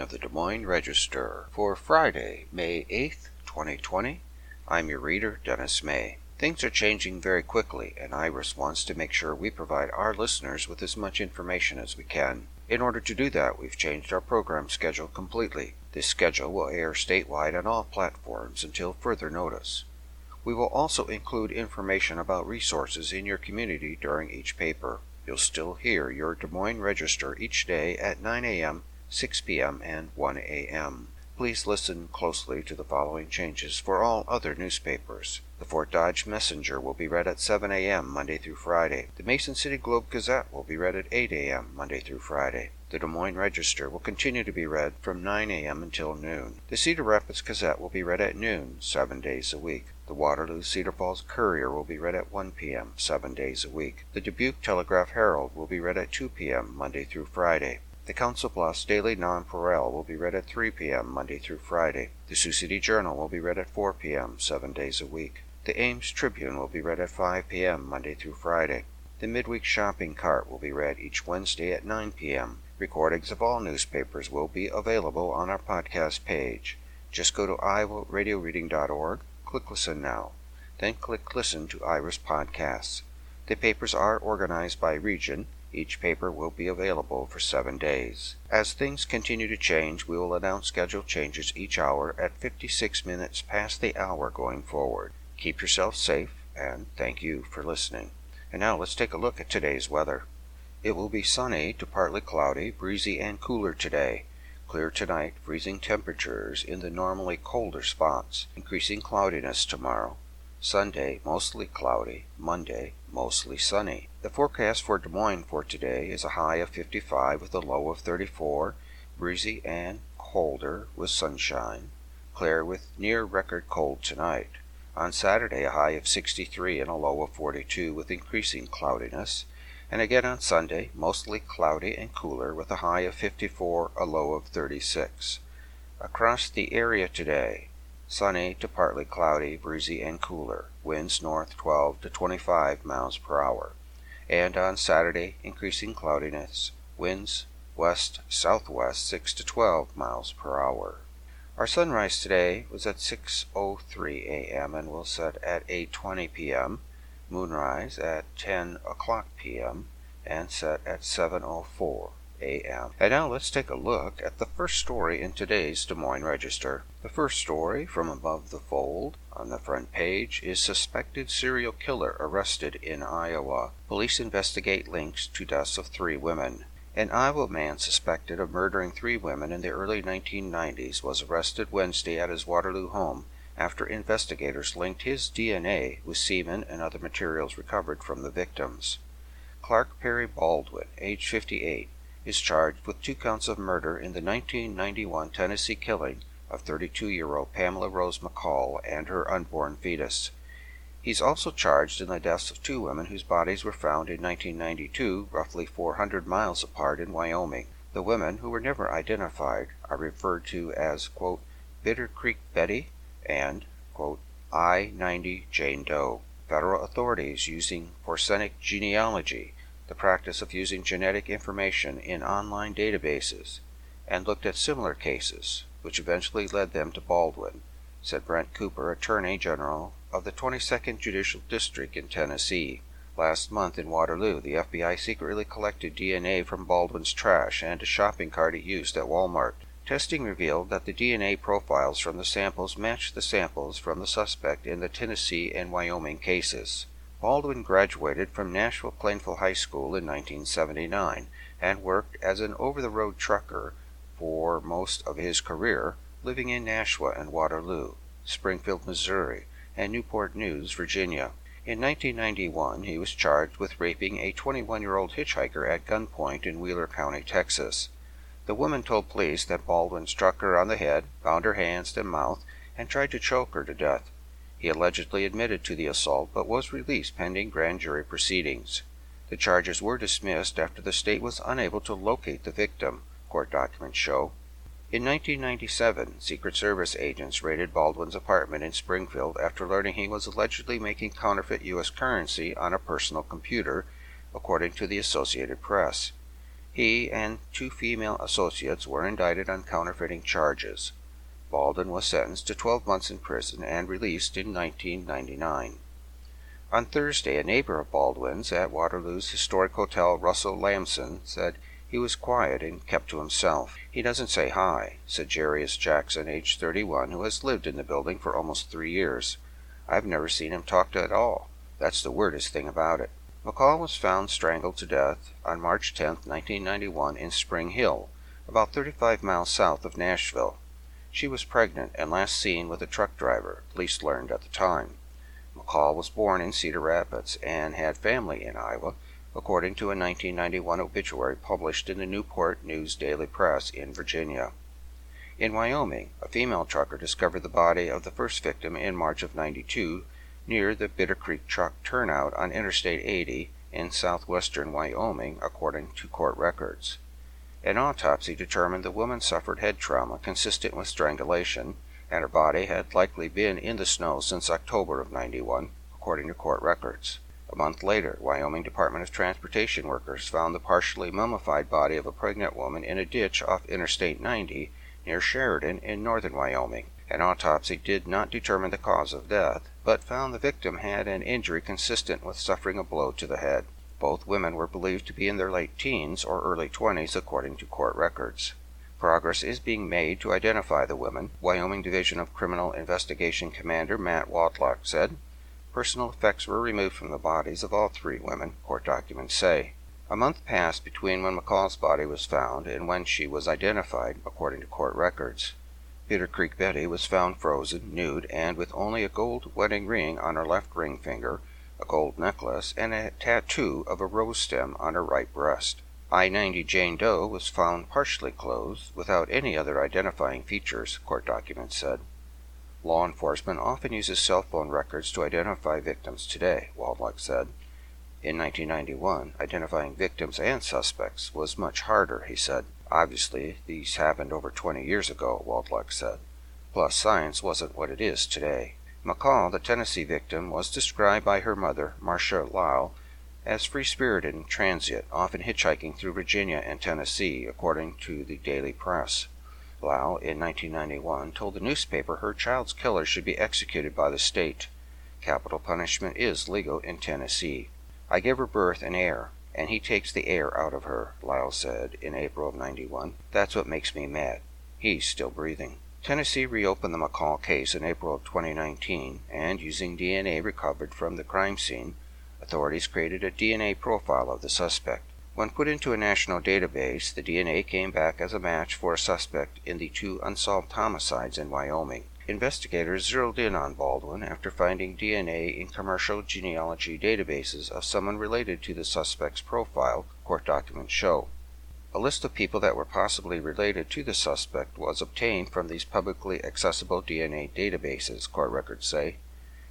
of the Des Moines Register for Friday, May 8th, 2020. I'm your reader, Dennis May. Things are changing very quickly, and Iris wants to make sure we provide our listeners with as much information as we can. In order to do that, we've changed our program schedule completely. This schedule will air statewide on all platforms until further notice. We will also include information about resources in your community during each paper. You'll still hear your Des Moines Register each day at 9 a.m., 6 p.m., and 1 a.m. Please listen closely to the following changes for all other newspapers. The Fort Dodge Messenger will be read at 7 a.m. Monday through Friday. The Mason City Globe Gazette will be read at 8 a.m. Monday through Friday. The Des Moines Register will continue to be read from 9 a.m. until noon. The Cedar Rapids Gazette will be read at noon, seven days a week. The Waterloo Cedar Falls Courier will be read at 1 p.m., seven days a week. The Dubuque Telegraph Herald will be read at 2 p.m., Monday through Friday. The Council Bluffs Daily Nonpareil will be read at 3 p.m. Monday through Friday. The Sioux City Journal will be read at 4 p.m., seven days a week. The Ames Tribune will be read at 5 p.m. Monday through Friday. The Midweek Shopping Cart will be read each Wednesday at 9 p.m. Recordings of all newspapers will be available on our podcast page. Just go to iowaradioreading.org Click Listen Now. Then click Listen to Iris Podcasts. The papers are organized by region. Each paper will be available for seven days. As things continue to change, we will announce schedule changes each hour at 56 minutes past the hour going forward. Keep yourself safe, and thank you for listening. And now let's take a look at today's weather. It will be sunny to partly cloudy, breezy, and cooler today. Clear tonight, freezing temperatures in the normally colder spots. Increasing cloudiness tomorrow. Sunday, mostly cloudy. Monday, mostly sunny. The forecast for Des Moines for today is a high of 55 with a low of 34, breezy and colder with sunshine. Clear with near record cold tonight. On Saturday, a high of 63 and a low of 42 with increasing cloudiness and again on Sunday, mostly cloudy and cooler with a high of 54, a low of 36. Across the area today, sunny to partly cloudy, breezy and cooler, winds north 12 to 25 miles per hour. And on Saturday, increasing cloudiness, winds west southwest 6 to 12 miles per hour. Our sunrise today was at 6:03 a.m. and will set at 8:20 p.m moonrise at 10 o'clock p.m. and set at 7.04 a.m. And now let's take a look at the first story in today's Des Moines Register. The first story from above the fold on the front page is Suspected Serial Killer Arrested in Iowa. Police investigate links to deaths of three women. An Iowa man suspected of murdering three women in the early 1990s was arrested Wednesday at his Waterloo home after investigators linked his DNA with semen and other materials recovered from the victims. Clark Perry Baldwin, age 58, is charged with two counts of murder in the 1991 Tennessee killing of 32 year old Pamela Rose McCall and her unborn fetus. He's also charged in the deaths of two women whose bodies were found in 1992, roughly 400 miles apart in Wyoming. The women, who were never identified, are referred to as, quote, Bitter Creek Betty and I 90 Jane Doe. Federal authorities using forensic genealogy, the practice of using genetic information in online databases, and looked at similar cases, which eventually led them to Baldwin, said Brent Cooper, Attorney General of the 22nd Judicial District in Tennessee. Last month in Waterloo, the FBI secretly collected DNA from Baldwin's trash and a shopping cart he used at Walmart. Testing revealed that the DNA profiles from the samples matched the samples from the suspect in the Tennessee and Wyoming cases. Baldwin graduated from Nashua Plainfield High School in 1979 and worked as an over the road trucker for most of his career, living in Nashua and Waterloo, Springfield, Missouri, and Newport News, Virginia. In 1991, he was charged with raping a 21 year old hitchhiker at gunpoint in Wheeler County, Texas. The woman told police that Baldwin struck her on the head, bound her hands and mouth, and tried to choke her to death. He allegedly admitted to the assault but was released pending grand jury proceedings. The charges were dismissed after the state was unable to locate the victim, court documents show. In 1997, Secret Service agents raided Baldwin's apartment in Springfield after learning he was allegedly making counterfeit U.S. currency on a personal computer, according to the Associated Press. He and two female associates were indicted on counterfeiting charges. Baldwin was sentenced to 12 months in prison and released in 1999. On Thursday, a neighbor of Baldwin's at Waterloo's historic hotel, Russell Lamson, said he was quiet and kept to himself. He doesn't say hi, said Jarius Jackson, age 31, who has lived in the building for almost three years. I've never seen him talk at all. That's the weirdest thing about it. McCall was found strangled to death on March 10, 1991, in Spring Hill, about 35 miles south of Nashville. She was pregnant and last seen with a truck driver, police learned at the time. McCall was born in Cedar Rapids and had family in Iowa, according to a 1991 obituary published in the Newport News Daily Press in Virginia. In Wyoming, a female trucker discovered the body of the first victim in March of 92 near the Bitter Creek truck turnout on Interstate 80 in southwestern Wyoming, according to court records. An autopsy determined the woman suffered head trauma consistent with strangulation, and her body had likely been in the snow since October of 91, according to court records. A month later, Wyoming Department of Transportation workers found the partially mummified body of a pregnant woman in a ditch off Interstate 90 near Sheridan in northern Wyoming. An autopsy did not determine the cause of death, but found the victim had an injury consistent with suffering a blow to the head. Both women were believed to be in their late teens or early 20s, according to court records. Progress is being made to identify the women, Wyoming Division of Criminal Investigation Commander Matt Wadlock said. Personal effects were removed from the bodies of all three women, court documents say. A month passed between when McCall's body was found and when she was identified, according to court records. Bitter Creek Betty was found frozen, nude, and with only a gold wedding ring on her left ring finger, a gold necklace, and a tattoo of a rose stem on her right breast. I 90 Jane Doe was found partially clothed, without any other identifying features, court documents said. Law enforcement often uses cell phone records to identify victims today, Wadlock said. In 1991, identifying victims and suspects was much harder, he said. Obviously, these happened over 20 years ago, Wadlock said. Plus, science wasn't what it is today. McCall, the Tennessee victim, was described by her mother, Marcia Lyle, as free spirited and transient, often hitchhiking through Virginia and Tennessee, according to the Daily Press. Lyle, in 1991, told the newspaper her child's killer should be executed by the state. Capital punishment is legal in Tennessee. I give her birth and air, and he takes the air out of her, Lyle said in April of 91. That's what makes me mad. He's still breathing. Tennessee reopened the McCall case in April of 2019, and using DNA recovered from the crime scene, authorities created a DNA profile of the suspect. When put into a national database, the DNA came back as a match for a suspect in the two unsolved homicides in Wyoming. Investigators zeroed in on Baldwin after finding DNA in commercial genealogy databases of someone related to the suspect's profile, court documents show. A list of people that were possibly related to the suspect was obtained from these publicly accessible DNA databases, court records say.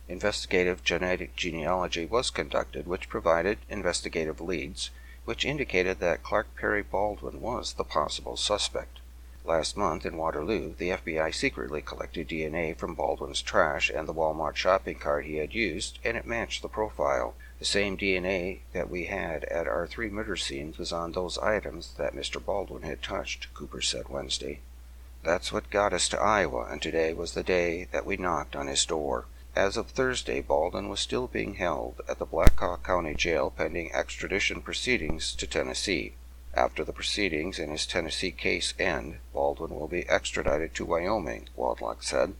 Investigative genetic genealogy was conducted, which provided investigative leads which indicated that Clark Perry Baldwin was the possible suspect. Last month in Waterloo, the FBI secretly collected DNA from Baldwin's trash and the Walmart shopping cart he had used, and it matched the profile. The same DNA that we had at our three murder scenes was on those items that Mr. Baldwin had touched, Cooper said Wednesday. That's what got us to Iowa, and today was the day that we knocked on his door. As of Thursday, Baldwin was still being held at the Black Hawk County Jail pending extradition proceedings to Tennessee. After the proceedings in his Tennessee case end, Baldwin will be extradited to Wyoming, Wadlock said.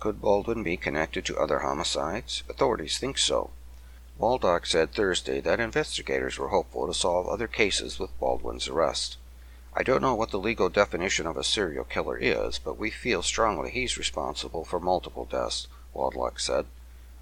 Could Baldwin be connected to other homicides? Authorities think so. Wadlock said Thursday that investigators were hopeful to solve other cases with Baldwin's arrest. I don't know what the legal definition of a serial killer is, but we feel strongly he's responsible for multiple deaths, Wadlock said.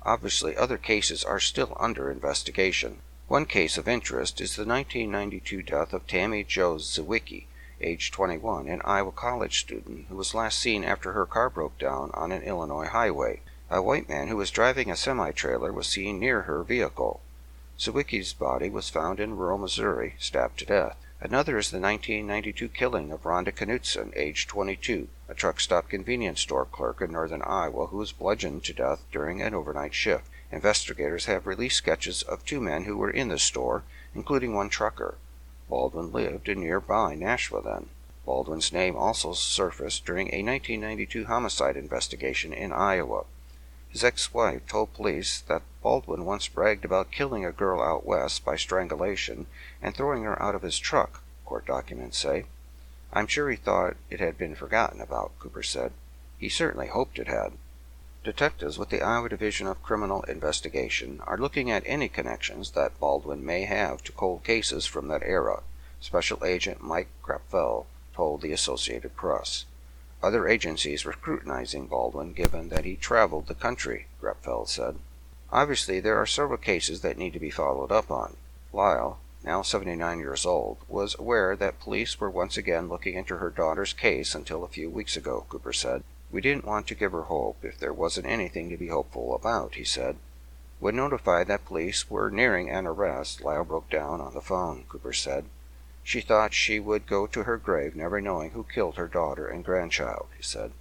Obviously, other cases are still under investigation. One case of interest is the 1992 death of Tammy Jo Zywicki, age 21, an Iowa college student who was last seen after her car broke down on an Illinois highway. A white man who was driving a semi trailer was seen near her vehicle. Zywicki's body was found in rural Missouri, stabbed to death. Another is the 1992 killing of Rhonda Knutson, age 22, a truck stop convenience store clerk in northern Iowa who was bludgeoned to death during an overnight shift. Investigators have released sketches of two men who were in the store, including one trucker. Baldwin lived in nearby Nashua then. Baldwin's name also surfaced during a 1992 homicide investigation in Iowa. His ex wife told police that Baldwin once bragged about killing a girl out west by strangulation and throwing her out of his truck, court documents say. I'm sure he thought it had been forgotten about, Cooper said. He certainly hoped it had. Detectives with the Iowa Division of Criminal Investigation are looking at any connections that Baldwin may have to cold cases from that era, Special Agent Mike Krapfl told the Associated Press. Other agencies were scrutinizing Baldwin given that he traveled the country, Krapfl said. Obviously, there are several cases that need to be followed up on. Lyle, now 79 years old, was aware that police were once again looking into her daughter's case until a few weeks ago, Cooper said. We didn't want to give her hope if there wasn't anything to be hopeful about, he said. When notified that police were nearing an arrest, Lyle broke down on the phone, Cooper said. She thought she would go to her grave never knowing who killed her daughter and grandchild, he said.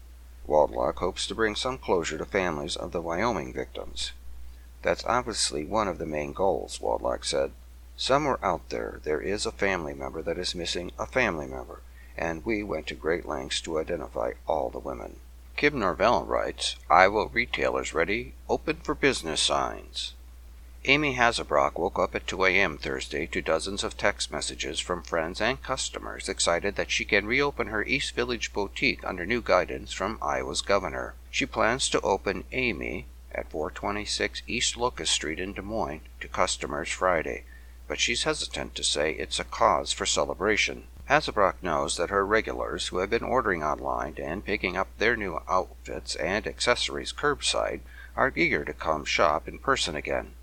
Waldlock hopes to bring some closure to families of the Wyoming victims. That's obviously one of the main goals, Waldlock said. Somewhere out there, there is a family member that is missing a family member, and we went to great lengths to identify all the women. Kim Norvell writes, Iowa retailers ready, open for business signs. Amy Hazebrock woke up at 2 a.m. Thursday to dozens of text messages from friends and customers excited that she can reopen her East Village boutique under new guidance from Iowa's governor. She plans to open Amy at 426 East Locust Street in Des Moines to customers Friday, but she's hesitant to say it's a cause for celebration. Hazebrock knows that her regulars who have been ordering online and picking up their new outfits and accessories curbside are eager to come shop in person again.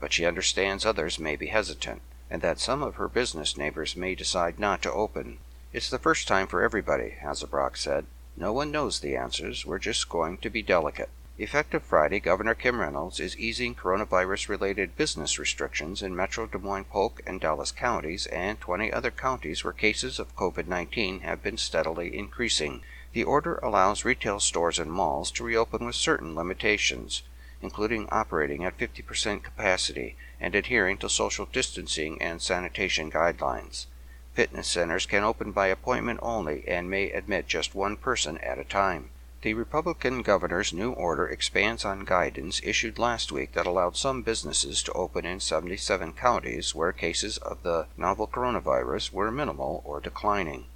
But she understands others may be hesitant, and that some of her business neighbors may decide not to open. It's the first time for everybody, Hazebrock said. No one knows the answers. We're just going to be delicate. Effective Friday, Governor Kim Reynolds is easing coronavirus related business restrictions in Metro Des Moines, Polk, and Dallas counties and 20 other counties where cases of COVID 19 have been steadily increasing. The order allows retail stores and malls to reopen with certain limitations, including operating at 50% capacity and adhering to social distancing and sanitation guidelines. Fitness centers can open by appointment only and may admit just one person at a time. The Republican governor's new order expands on guidance issued last week that allowed some businesses to open in 77 counties where cases of the novel coronavirus were minimal or declining.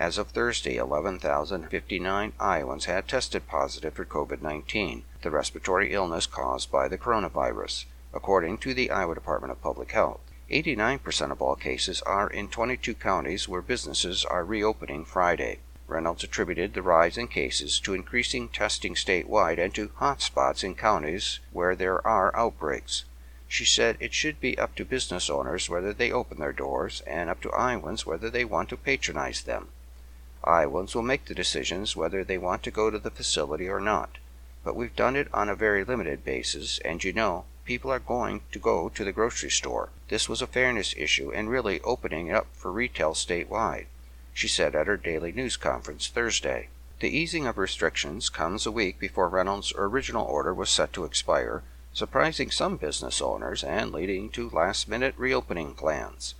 As of Thursday, 11,059 Iowans had tested positive for COVID 19, the respiratory illness caused by the coronavirus, according to the Iowa Department of Public Health. 89% of all cases are in 22 counties where businesses are reopening Friday. Reynolds attributed the rise in cases to increasing testing statewide and to hotspots in counties where there are outbreaks. She said it should be up to business owners whether they open their doors and up to Iowans whether they want to patronize them. Iowans will make the decisions whether they want to go to the facility or not. But we've done it on a very limited basis, and you know, people are going to go to the grocery store. This was a fairness issue and really opening it up for retail statewide she said at her daily news conference Thursday. The easing of restrictions comes a week before Reynolds' original order was set to expire, surprising some business owners and leading to last minute reopening plans.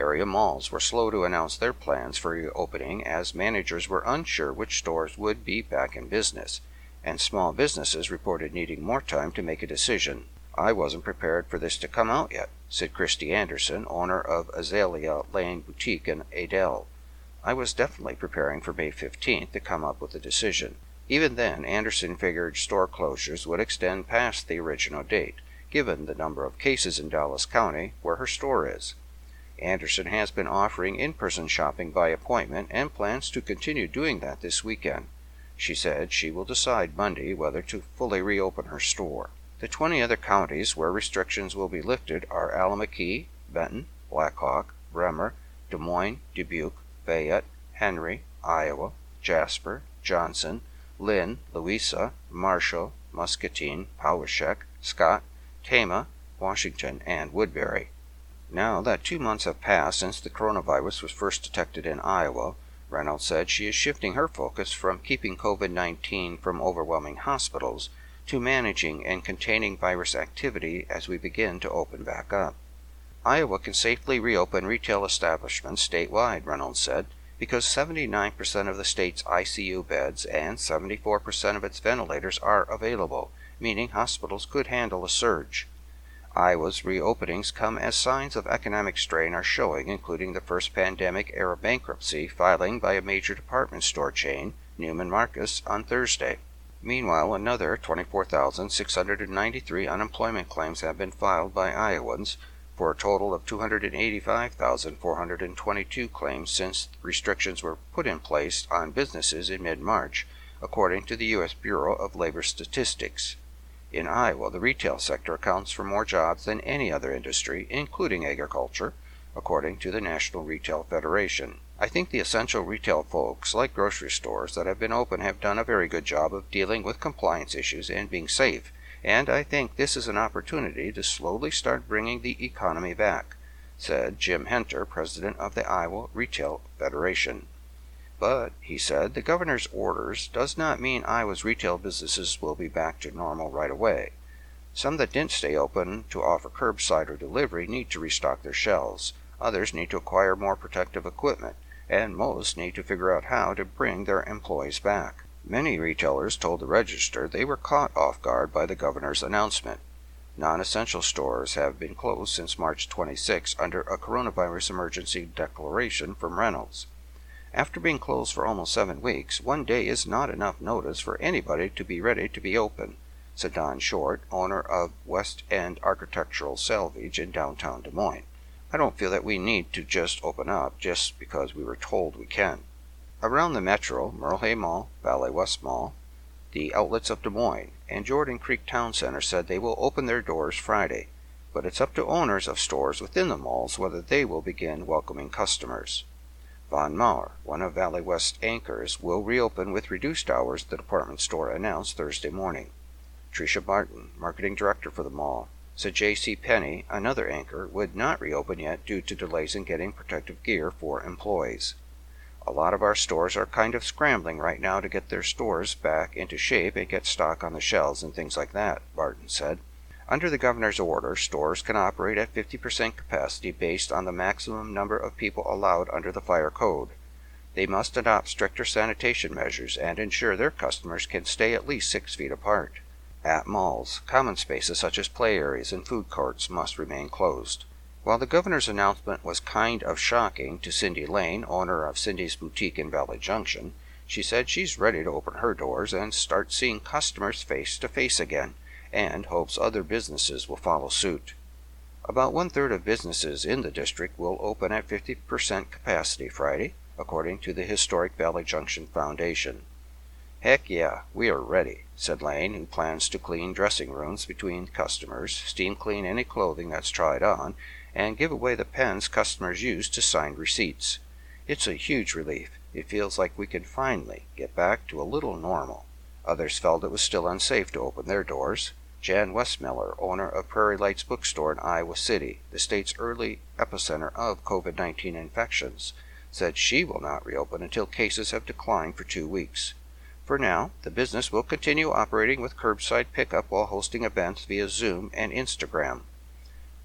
Area malls were slow to announce their plans for reopening as managers were unsure which stores would be back in business, and small businesses reported needing more time to make a decision. I wasn't prepared for this to come out yet, said Christy Anderson, owner of Azalea Lane Boutique in Adel. I was definitely preparing for May 15th to come up with a decision. Even then, Anderson figured store closures would extend past the original date, given the number of cases in Dallas County, where her store is. Anderson has been offering in person shopping by appointment and plans to continue doing that this weekend. She said she will decide Monday whether to fully reopen her store. The 20 other counties where restrictions will be lifted are Allamakee, Benton, Blackhawk, Bremer, Des Moines, Dubuque, Fayette, Henry, Iowa, Jasper, Johnson, Linn, Louisa, Marshall, Muscatine, Poweshiek, Scott, Tama, Washington, and Woodbury. Now that two months have passed since the coronavirus was first detected in Iowa, Reynolds said she is shifting her focus from keeping COVID 19 from overwhelming hospitals to managing and containing virus activity as we begin to open back up. Iowa can safely reopen retail establishments statewide, Reynolds said, because 79% of the state's ICU beds and 74% of its ventilators are available, meaning hospitals could handle a surge. Iowa's reopenings come as signs of economic strain are showing, including the first pandemic era bankruptcy filing by a major department store chain, Neiman Marcus, on Thursday. Meanwhile, another 24,693 unemployment claims have been filed by Iowans, for a total of 285,422 claims since restrictions were put in place on businesses in mid March, according to the U.S. Bureau of Labor Statistics. In Iowa, the retail sector accounts for more jobs than any other industry, including agriculture, according to the National Retail Federation. I think the essential retail folks, like grocery stores that have been open, have done a very good job of dealing with compliance issues and being safe, and I think this is an opportunity to slowly start bringing the economy back, said Jim Henter, president of the Iowa Retail Federation. But, he said, the governor's orders does not mean Iowa's retail businesses will be back to normal right away. Some that didn't stay open to offer curbside or delivery need to restock their shelves. Others need to acquire more protective equipment, and most need to figure out how to bring their employees back. Many retailers told the Register they were caught off guard by the governor's announcement. Non essential stores have been closed since March 26 under a coronavirus emergency declaration from Reynolds. After being closed for almost seven weeks, one day is not enough notice for anybody to be ready to be open, said Don Short, owner of West End Architectural Salvage in downtown Des Moines. I don't feel that we need to just open up just because we were told we can. Around the metro, Merle Hay Mall, Valley West Mall, the outlets of Des Moines, and Jordan Creek Town Center said they will open their doors Friday, but it's up to owners of stores within the malls whether they will begin welcoming customers. Von Maur, one of Valley West anchors, will reopen with reduced hours, the department store announced Thursday morning. Tricia Barton, marketing director for the mall, said J.C. Penney, another anchor, would not reopen yet due to delays in getting protective gear for employees. A lot of our stores are kind of scrambling right now to get their stores back into shape and get stock on the shelves and things like that, Barton said. Under the governor's order, stores can operate at 50% capacity based on the maximum number of people allowed under the fire code. They must adopt stricter sanitation measures and ensure their customers can stay at least six feet apart. At malls, common spaces such as play areas and food courts must remain closed. While the governor's announcement was kind of shocking to Cindy Lane, owner of Cindy's Boutique in Valley Junction, she said she's ready to open her doors and start seeing customers face to face again and hopes other businesses will follow suit. About one third of businesses in the district will open at 50% capacity Friday, according to the Historic Valley Junction Foundation. Heck yeah, we are ready, said Lane, who plans to clean dressing rooms between customers, steam clean any clothing that's tried on, and give away the pens customers use to sign receipts. It's a huge relief. It feels like we can finally get back to a little normal. Others felt it was still unsafe to open their doors. Jan Weissmiller, owner of Prairie Lights Bookstore in Iowa City, the state's early epicenter of COVID 19 infections, said she will not reopen until cases have declined for two weeks. For now, the business will continue operating with curbside pickup while hosting events via Zoom and Instagram.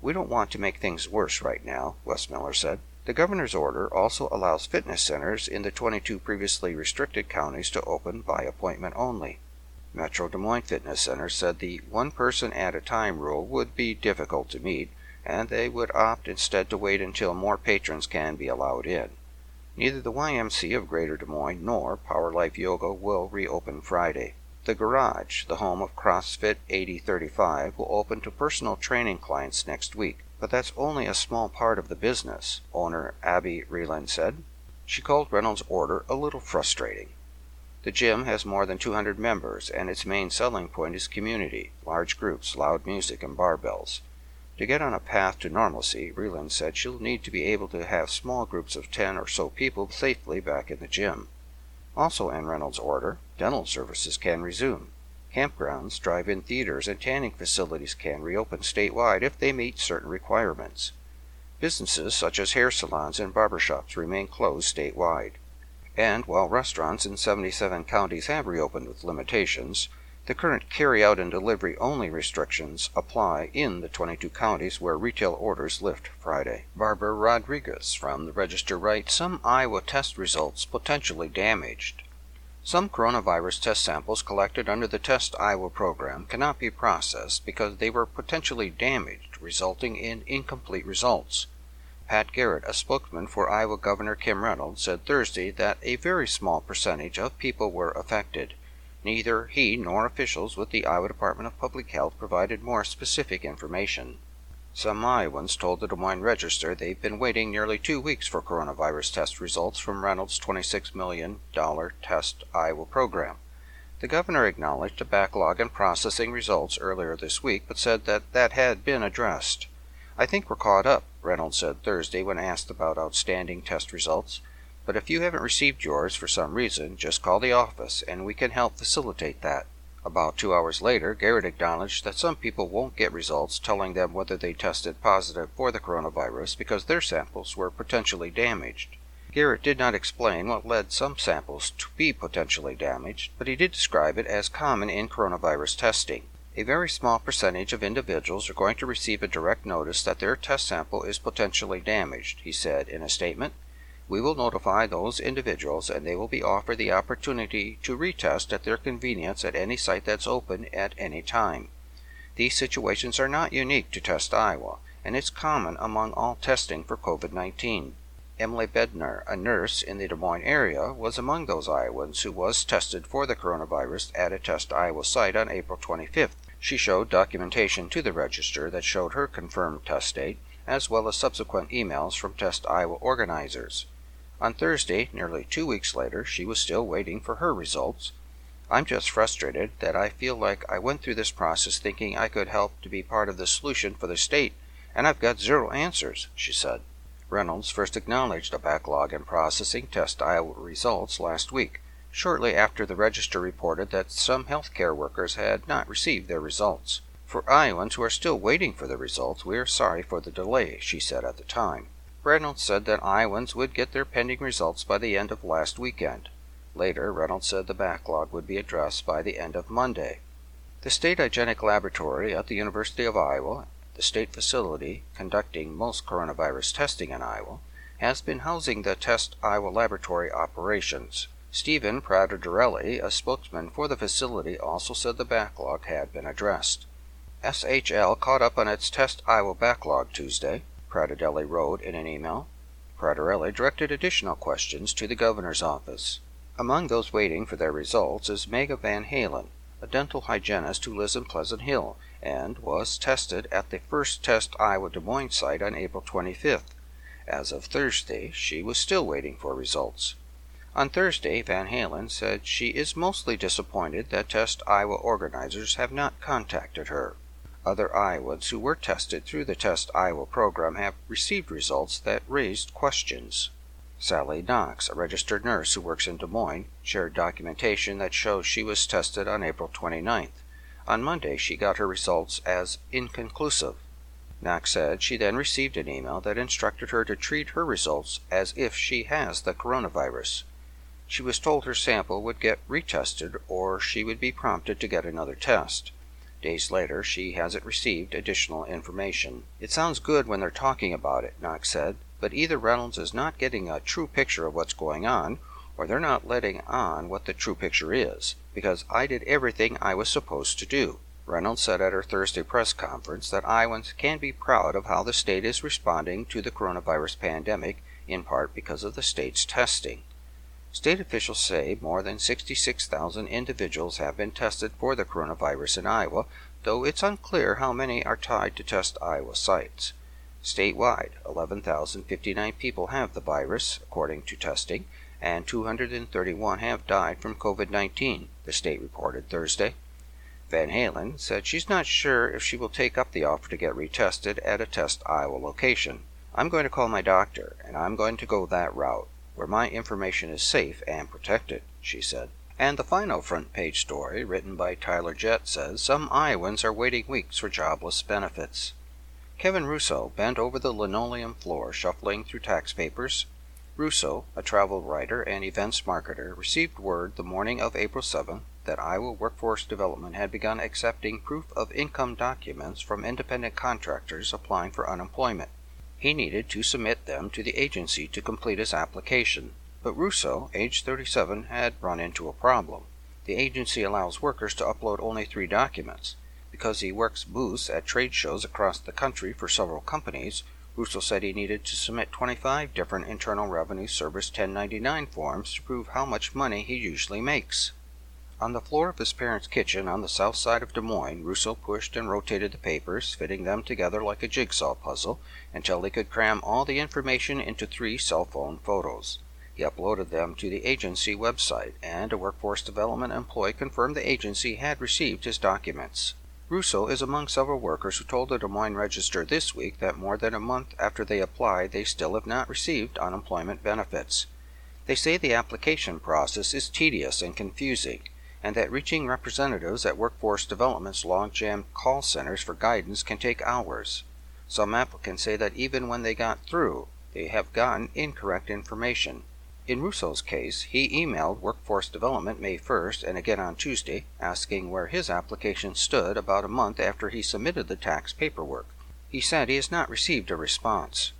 We don't want to make things worse right now, Weissmiller said. The governor's order also allows fitness centers in the 22 previously restricted counties to open by appointment only. Metro Des Moines Fitness Center said the one person at a time rule would be difficult to meet, and they would opt instead to wait until more patrons can be allowed in. Neither the YMCA of Greater Des Moines nor Power Life Yoga will reopen Friday. The Garage, the home of CrossFit 8035, will open to personal training clients next week. But that's only a small part of the business, owner Abby Reland said. She called Reynolds' order a little frustrating. The gym has more than 200 members, and its main selling point is community, large groups, loud music, and barbells. To get on a path to normalcy, Reland said she'll need to be able to have small groups of 10 or so people safely back in the gym. Also in Reynolds' order, dental services can resume. Campgrounds, drive in theaters, and tanning facilities can reopen statewide if they meet certain requirements. Businesses such as hair salons and barbershops remain closed statewide. And while restaurants in 77 counties have reopened with limitations, The current carry out and delivery only restrictions apply in the 22 counties where retail orders lift Friday. Barbara Rodriguez from the Register writes Some Iowa test results potentially damaged. Some coronavirus test samples collected under the Test Iowa program cannot be processed because they were potentially damaged, resulting in incomplete results. Pat Garrett, a spokesman for Iowa Governor Kim Reynolds, said Thursday that a very small percentage of people were affected. Neither he nor officials with the Iowa Department of Public Health provided more specific information. Some Iowans told the Des Moines Register they've been waiting nearly two weeks for coronavirus test results from Reynolds' $26 million Test Iowa program. The governor acknowledged a backlog in processing results earlier this week, but said that that had been addressed. I think we're caught up, Reynolds said Thursday when asked about outstanding test results. But if you haven't received yours for some reason, just call the office and we can help facilitate that. About two hours later, Garrett acknowledged that some people won't get results telling them whether they tested positive for the coronavirus because their samples were potentially damaged. Garrett did not explain what led some samples to be potentially damaged, but he did describe it as common in coronavirus testing. A very small percentage of individuals are going to receive a direct notice that their test sample is potentially damaged, he said in a statement. We will notify those individuals and they will be offered the opportunity to retest at their convenience at any site that's open at any time. These situations are not unique to Test Iowa, and it's common among all testing for COVID 19. Emily Bednar, a nurse in the Des Moines area, was among those Iowans who was tested for the coronavirus at a Test Iowa site on April 25th. She showed documentation to the register that showed her confirmed test date, as well as subsequent emails from Test Iowa organizers. On Thursday, nearly two weeks later, she was still waiting for her results. I'm just frustrated that I feel like I went through this process thinking I could help to be part of the solution for the state, and I've got zero answers, she said. Reynolds first acknowledged a backlog in processing Test Iowa results last week, shortly after the Register reported that some healthcare workers had not received their results. For Iowans who are still waiting for the results, we are sorry for the delay, she said at the time. Reynolds said that Iowans would get their pending results by the end of last weekend. Later, Reynolds said the backlog would be addressed by the end of Monday. The State Hygienic Laboratory at the University of Iowa, the state facility conducting most coronavirus testing in Iowa, has been housing the Test Iowa laboratory operations. Stephen Pradarelli, a spokesman for the facility, also said the backlog had been addressed. SHL caught up on its Test Iowa backlog Tuesday. Pradarelli wrote in an email. Pradarelli directed additional questions to the governor's office. Among those waiting for their results is Mega Van Halen, a dental hygienist who lives in Pleasant Hill and was tested at the first Test Iowa Des Moines site on April 25th. As of Thursday, she was still waiting for results. On Thursday, Van Halen said she is mostly disappointed that Test Iowa organizers have not contacted her. Other Iowans who were tested through the Test Iowa program have received results that raised questions. Sally Knox, a registered nurse who works in Des Moines, shared documentation that shows she was tested on April 29th. On Monday, she got her results as inconclusive. Knox said she then received an email that instructed her to treat her results as if she has the coronavirus. She was told her sample would get retested or she would be prompted to get another test. Days later, she hasn't received additional information. It sounds good when they're talking about it, Knox said, but either Reynolds is not getting a true picture of what's going on, or they're not letting on what the true picture is, because I did everything I was supposed to do. Reynolds said at her Thursday press conference that Iowans can be proud of how the state is responding to the coronavirus pandemic, in part because of the state's testing. State officials say more than 66,000 individuals have been tested for the coronavirus in Iowa, though it's unclear how many are tied to Test Iowa sites. Statewide, 11,059 people have the virus, according to testing, and 231 have died from COVID 19, the state reported Thursday. Van Halen said she's not sure if she will take up the offer to get retested at a Test Iowa location. I'm going to call my doctor, and I'm going to go that route where my information is safe and protected, she said. And the final front page story, written by Tyler Jett, says some Iowans are waiting weeks for jobless benefits. Kevin Russo bent over the linoleum floor shuffling through tax papers. Russo, a travel writer and events marketer, received word the morning of April 7th that Iowa Workforce Development had begun accepting proof of income documents from independent contractors applying for unemployment. He needed to submit them to the agency to complete his application. But Russo, age 37, had run into a problem. The agency allows workers to upload only three documents. Because he works booths at trade shows across the country for several companies, Russo said he needed to submit 25 different Internal Revenue Service 1099 forms to prove how much money he usually makes. On the floor of his parents' kitchen on the south side of Des Moines, Russo pushed and rotated the papers, fitting them together like a jigsaw puzzle, until he could cram all the information into three cell phone photos. He uploaded them to the agency website, and a workforce development employee confirmed the agency had received his documents. Russo is among several workers who told the Des Moines Register this week that more than a month after they applied, they still have not received unemployment benefits. They say the application process is tedious and confusing and that reaching representatives at Workforce Development's log-jammed call centers for guidance can take hours. Some applicants say that even when they got through, they have gotten incorrect information. In Russo's case, he emailed Workforce Development May 1st and again on Tuesday, asking where his application stood about a month after he submitted the tax paperwork. He said he has not received a response.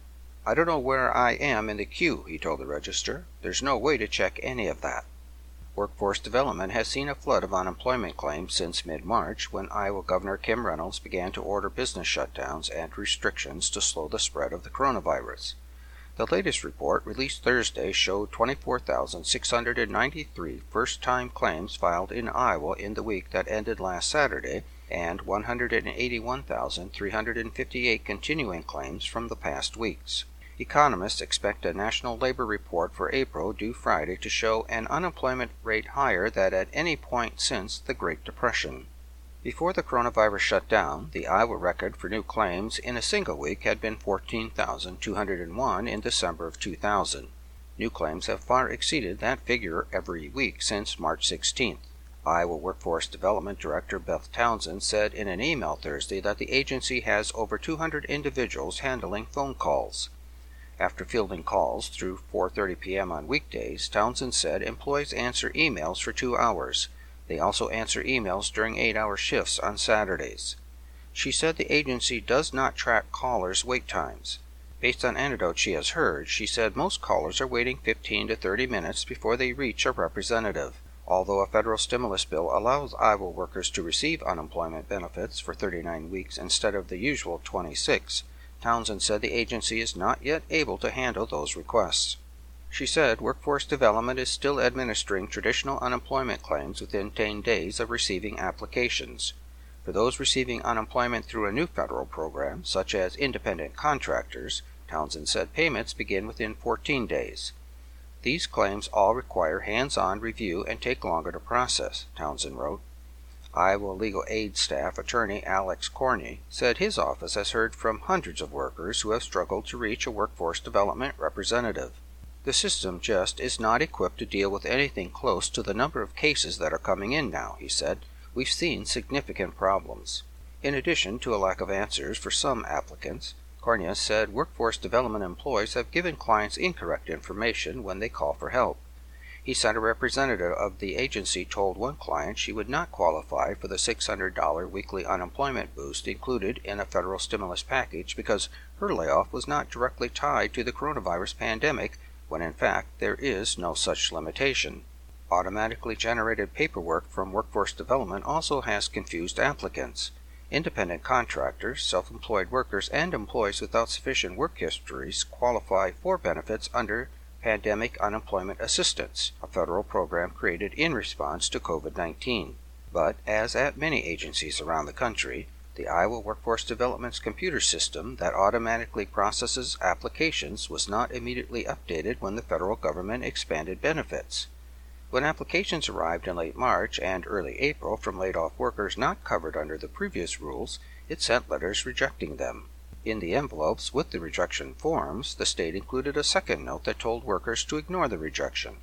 I don't know where I am in the queue, he told the register. There's no way to check any of that. Workforce Development has seen a flood of unemployment claims since mid March when Iowa Governor Kim Reynolds began to order business shutdowns and restrictions to slow the spread of the coronavirus. The latest report, released Thursday, showed 24,693 first time claims filed in Iowa in the week that ended last Saturday and 181,358 continuing claims from the past weeks. Economists expect a national labor report for April due Friday to show an unemployment rate higher than at any point since the Great Depression. Before the coronavirus shut down, the Iowa record for new claims in a single week had been 14,201 in December of 2000. New claims have far exceeded that figure every week since March 16th. Iowa Workforce Development Director Beth Townsend said in an email Thursday that the agency has over 200 individuals handling phone calls. After fielding calls through 4:30 p.m. on weekdays, Townsend said employees answer emails for 2 hours. They also answer emails during 8-hour shifts on Saturdays. She said the agency does not track callers' wait times. Based on anecdotes she has heard, she said most callers are waiting 15 to 30 minutes before they reach a representative. Although a federal stimulus bill allows Iowa workers to receive unemployment benefits for 39 weeks instead of the usual 26, Townsend said the agency is not yet able to handle those requests. She said Workforce Development is still administering traditional unemployment claims within 10 days of receiving applications. For those receiving unemployment through a new federal program, such as independent contractors, Townsend said payments begin within 14 days. These claims all require hands on review and take longer to process, Townsend wrote. Iowa legal aid staff attorney Alex Kornya said his office has heard from hundreds of workers who have struggled to reach a workforce development representative. The system just is not equipped to deal with anything close to the number of cases that are coming in now, he said. We've seen significant problems. In addition to a lack of answers for some applicants, Kornya said workforce development employees have given clients incorrect information when they call for help. He said a representative of the agency told one client she would not qualify for the $600 weekly unemployment boost included in a federal stimulus package because her layoff was not directly tied to the coronavirus pandemic, when in fact there is no such limitation. Automatically generated paperwork from Workforce Development also has confused applicants. Independent contractors, self employed workers, and employees without sufficient work histories qualify for benefits under Pandemic Unemployment Assistance, a federal program created in response to COVID 19. But, as at many agencies around the country, the Iowa Workforce Development's computer system that automatically processes applications was not immediately updated when the federal government expanded benefits. When applications arrived in late March and early April from laid off workers not covered under the previous rules, it sent letters rejecting them. In the envelopes with the rejection forms, the state included a second note that told workers to ignore the rejection.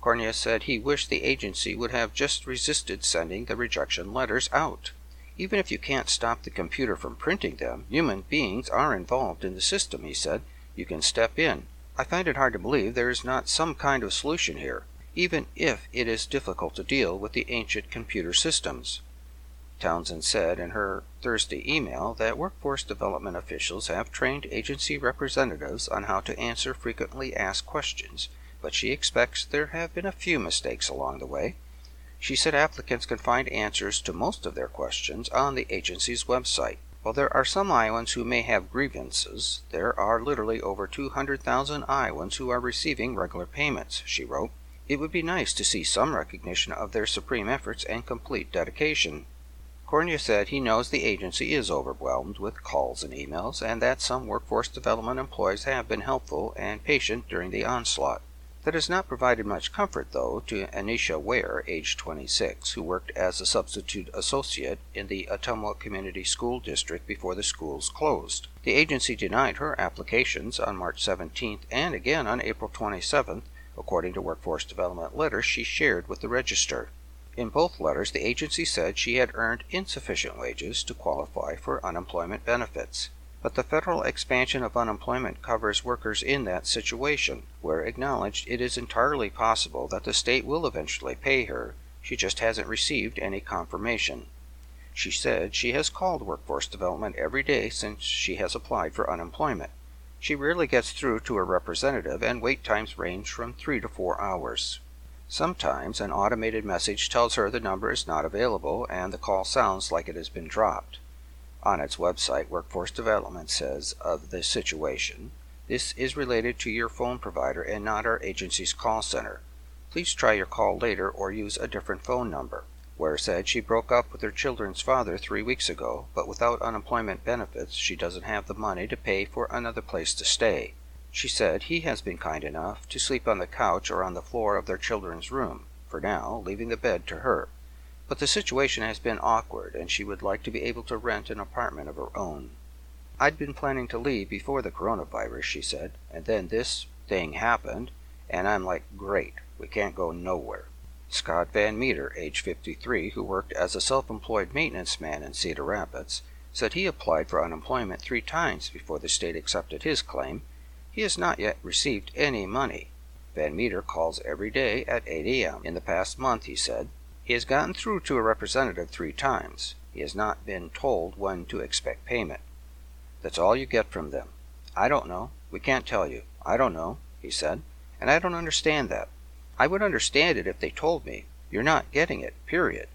Kornya said he wished the agency would have just resisted sending the rejection letters out. Even if you can't stop the computer from printing them, human beings are involved in the system, he said. You can step in. I find it hard to believe there is not some kind of solution here. even if it is difficult to deal with the ancient computer systems. Townsend said in her Thursday email that workforce development officials have trained agency representatives on how to answer frequently asked questions, but she expects there have been a few mistakes along the way. She said applicants can find answers to most of their questions on the agency's website. While there are some Iowans who may have grievances, there are literally over 200,000 Iowans who are receiving regular payments, she wrote. It would be nice to see some recognition of their supreme efforts and complete dedication. Kornya said he knows the agency is overwhelmed with calls and emails, and that some workforce development employees have been helpful and patient during the onslaught. That has not provided much comfort, though, to Anisha Ware, age 26, who worked as a substitute associate in the Ottumwa Community School District before the schools closed. The agency denied her applications on March 17th and again on April 27th, according to workforce development letters she shared with the Register. In both letters, the agency said she had earned insufficient wages to qualify for unemployment benefits. But the federal expansion of unemployment covers workers in that situation, Ware acknowledged it is entirely possible that the state will eventually pay her. She just hasn't received any confirmation. She said she has called workforce development every day since she has applied for unemployment. She rarely gets through to a representative, and wait times range from three to four hours. Sometimes an automated message tells her the number is not available and the call sounds like it has been dropped. On its website, Workforce Development says of the situation, this is related to your phone provider and not our agency's call center. Please try your call later or use a different phone number. Ware said she broke up with her children's father three weeks ago, but without unemployment benefits, she doesn't have the money to pay for another place to stay. She said he has been kind enough to sleep on the couch or on the floor of their children's room, for now, leaving the bed to her. But the situation has been awkward, and she would like to be able to rent an apartment of her own. I'd been planning to leave before the coronavirus, she said, and then this thing happened, and I'm like, great, we can't go nowhere. Scott Van Meter, age 53, who worked as a self employed maintenance man in Cedar Rapids, said he applied for unemployment three times before the state accepted his claim he has not yet received any money. Van Meter calls every day at 8 a.m. In the past month, he said, he has gotten through to a representative three times. He has not been told when to expect payment. That's all you get from them. I don't know. We can't tell you. I don't know, he said, and I don't understand that. I would understand it if they told me, you're not getting it, period.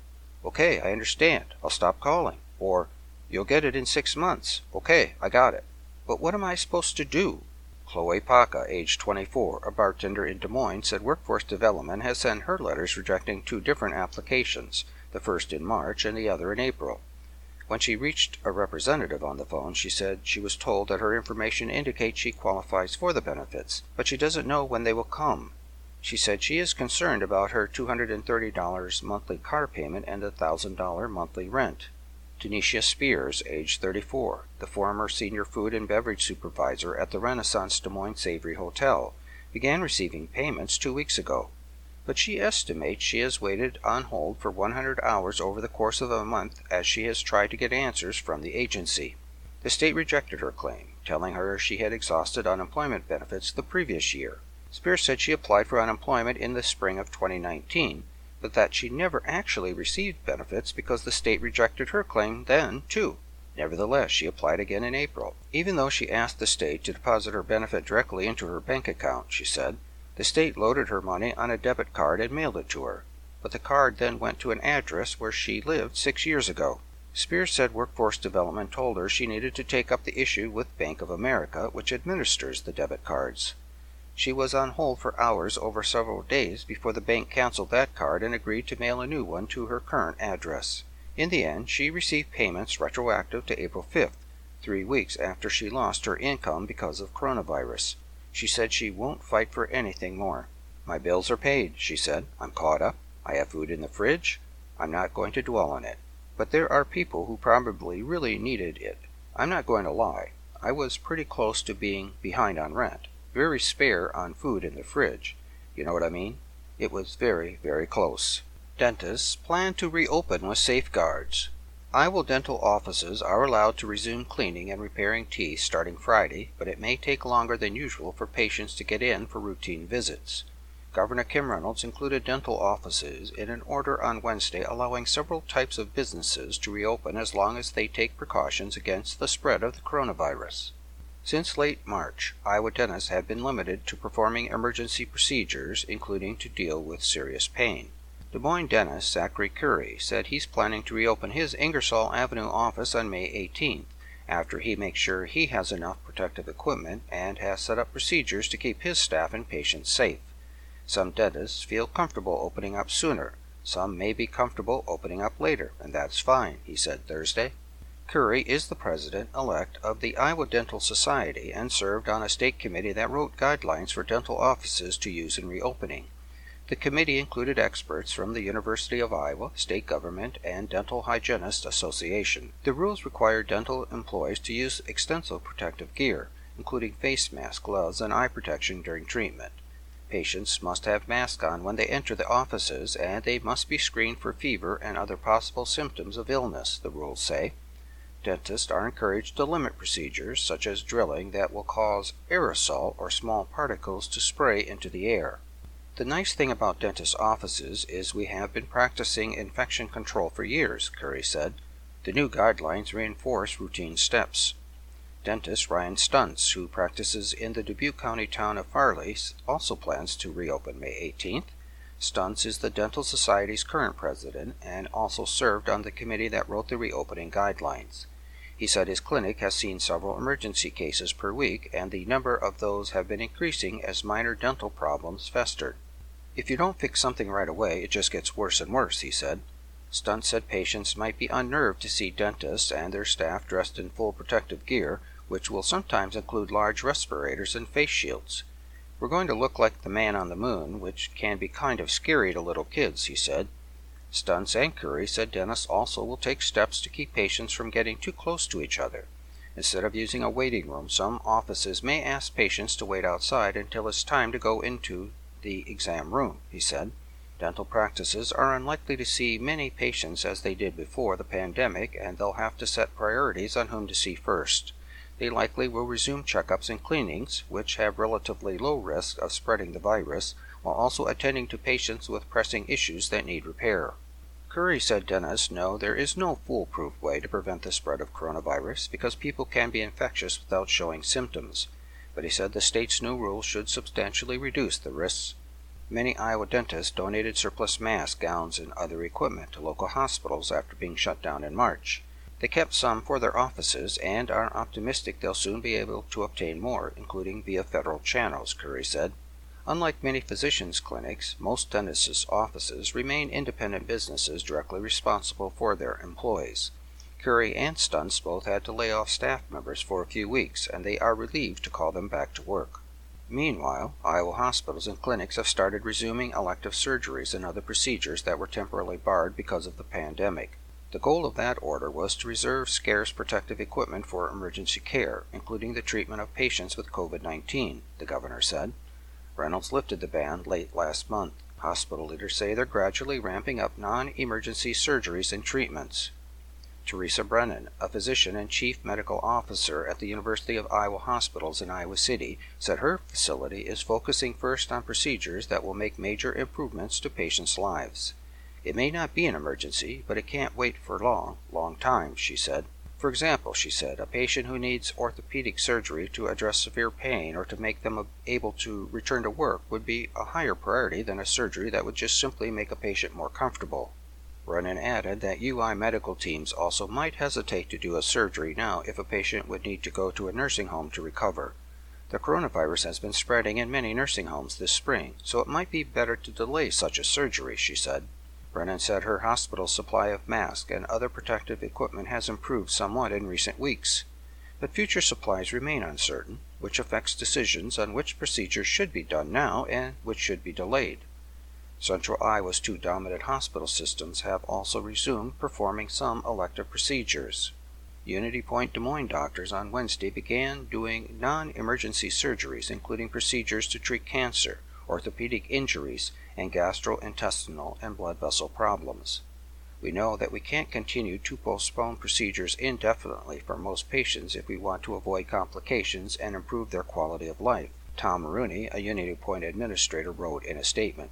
Okay, I understand. I'll stop calling. Or, you'll get it in six months. Okay, I got it. But what am I supposed to do? Chloe Paca, age 24, a bartender in Des Moines, said Workforce Development has sent her letters rejecting two different applications, the first in March and the other in April. When she reached a representative on the phone, she said she was told that her information indicates she qualifies for the benefits, but she doesn't know when they will come. She said she is concerned about her $230 monthly car payment and the $1,000 monthly rent. Denisha Spears, age 34, the former senior food and beverage supervisor at the Renaissance Des Moines Savery Hotel, began receiving payments two weeks ago. But she estimates she has waited on hold for 100 hours over the course of a month as she has tried to get answers from the agency. The state rejected her claim, telling her she had exhausted unemployment benefits the previous year. Spears said she applied for unemployment in the spring of 2019 but that she never actually received benefits because the state rejected her claim then, too. Nevertheless, she applied again in April. Even though she asked the state to deposit her benefit directly into her bank account, she said, the state loaded her money on a debit card and mailed it to her. But the card then went to an address where she lived six years ago. Spears said Workforce Development told her she needed to take up the issue with Bank of America, which administers the debit cards. She was on hold for hours over several days before the bank canceled that card and agreed to mail a new one to her current address. In the end, she received payments retroactive to April 5th, three weeks after she lost her income because of coronavirus. She said she won't fight for anything more. My bills are paid, she said. I'm caught up. I have food in the fridge. I'm not going to dwell on it. But there are people who probably really needed it. I'm not going to lie. I was pretty close to being behind on rent very spare on food in the fridge. You know what I mean? It was very, very close. Dentists plan to reopen with safeguards. Iowa dental offices are allowed to resume cleaning and repairing teeth starting Friday, but it may take longer than usual for patients to get in for routine visits. Governor Kim Reynolds included dental offices in an order on Wednesday allowing several types of businesses to reopen as long as they take precautions against the spread of the coronavirus. Since late March, Iowa dentists have been limited to performing emergency procedures, including to deal with serious pain. Des Moines dentist Zachary Curry said he's planning to reopen his Ingersoll Avenue office on May 18th after he makes sure he has enough protective equipment and has set up procedures to keep his staff and patients safe. Some dentists feel comfortable opening up sooner. Some may be comfortable opening up later, and that's fine, he said Thursday. Curry is the president elect of the Iowa Dental Society and served on a state committee that wrote guidelines for dental offices to use in reopening. The committee included experts from the University of Iowa, state government, and Dental Hygienist Association. The rules require dental employees to use extensive protective gear, including face masks, gloves, and eye protection during treatment. Patients must have masks on when they enter the offices, and they must be screened for fever and other possible symptoms of illness, the rules say. Dentists are encouraged to limit procedures, such as drilling, that will cause aerosol or small particles to spray into the air. The nice thing about dentist offices is we have been practicing infection control for years, Curry said. The new guidelines reinforce routine steps. Dentist Ryan Stuntz, who practices in the Dubuque County town of Farley, also plans to reopen May 18th. Stuntz is the Dental Society's current president and also served on the committee that wrote the reopening guidelines. He said his clinic has seen several emergency cases per week, and the number of those have been increasing as minor dental problems festered. If you don't fix something right away, it just gets worse and worse, he said. Stunt said patients might be unnerved to see dentists and their staff dressed in full protective gear, which will sometimes include large respirators and face shields. We're going to look like the man on the moon, which can be kind of scary to little kids, he said. Stuntz and Curry said dentists also will take steps to keep patients from getting too close to each other. Instead of using a waiting room, some offices may ask patients to wait outside until it's time to go into the exam room, he said. Dental practices are unlikely to see many patients as they did before the pandemic, and they'll have to set priorities on whom to see first they likely will resume checkups and cleanings, which have relatively low risk of spreading the virus, while also attending to patients with pressing issues that need repair. Curry said dentists know there is no foolproof way to prevent the spread of coronavirus because people can be infectious without showing symptoms, but he said the state's new rules should substantially reduce the risks. Many Iowa dentists donated surplus masks, gowns, and other equipment to local hospitals after being shut down in March. They kept some for their offices and are optimistic they'll soon be able to obtain more, including via federal channels, Curry said. Unlike many physicians' clinics, most dentists' offices remain independent businesses directly responsible for their employees. Curry and Stuntz both had to lay off staff members for a few weeks, and they are relieved to call them back to work. Meanwhile, Iowa hospitals and clinics have started resuming elective surgeries and other procedures that were temporarily barred because of the pandemic. The goal of that order was to reserve scarce protective equipment for emergency care, including the treatment of patients with COVID 19, the governor said. Reynolds lifted the ban late last month. Hospital leaders say they're gradually ramping up non emergency surgeries and treatments. Teresa Brennan, a physician and chief medical officer at the University of Iowa Hospitals in Iowa City, said her facility is focusing first on procedures that will make major improvements to patients' lives. It may not be an emergency, but it can't wait for long, long time, she said. For example, she said, a patient who needs orthopedic surgery to address severe pain or to make them able to return to work would be a higher priority than a surgery that would just simply make a patient more comfortable. Brennan added that UI medical teams also might hesitate to do a surgery now if a patient would need to go to a nursing home to recover. The coronavirus has been spreading in many nursing homes this spring, so it might be better to delay such a surgery, she said. Brennan said her hospital's supply of masks and other protective equipment has improved somewhat in recent weeks, but future supplies remain uncertain, which affects decisions on which procedures should be done now and which should be delayed. Central Iowa's two dominant hospital systems have also resumed performing some elective procedures. Unity Point Des Moines doctors on Wednesday began doing non emergency surgeries, including procedures to treat cancer, orthopedic injuries, and gastrointestinal and blood vessel problems. We know that we can't continue to postpone procedures indefinitely for most patients if we want to avoid complications and improve their quality of life. Tom Rooney, a Unity Point administrator, wrote in a statement.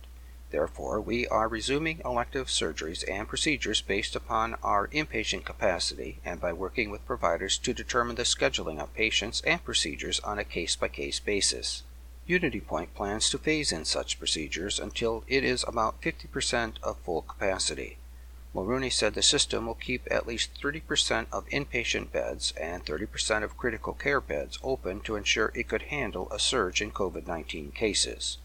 Therefore, we are resuming elective surgeries and procedures based upon our inpatient capacity and by working with providers to determine the scheduling of patients and procedures on a case by case basis. Unity Point plans to phase in such procedures until it is about 50% of full capacity. Mulrooney said the system will keep at least 30% of inpatient beds and 30% of critical care beds open to ensure it could handle a surge in COVID 19 cases.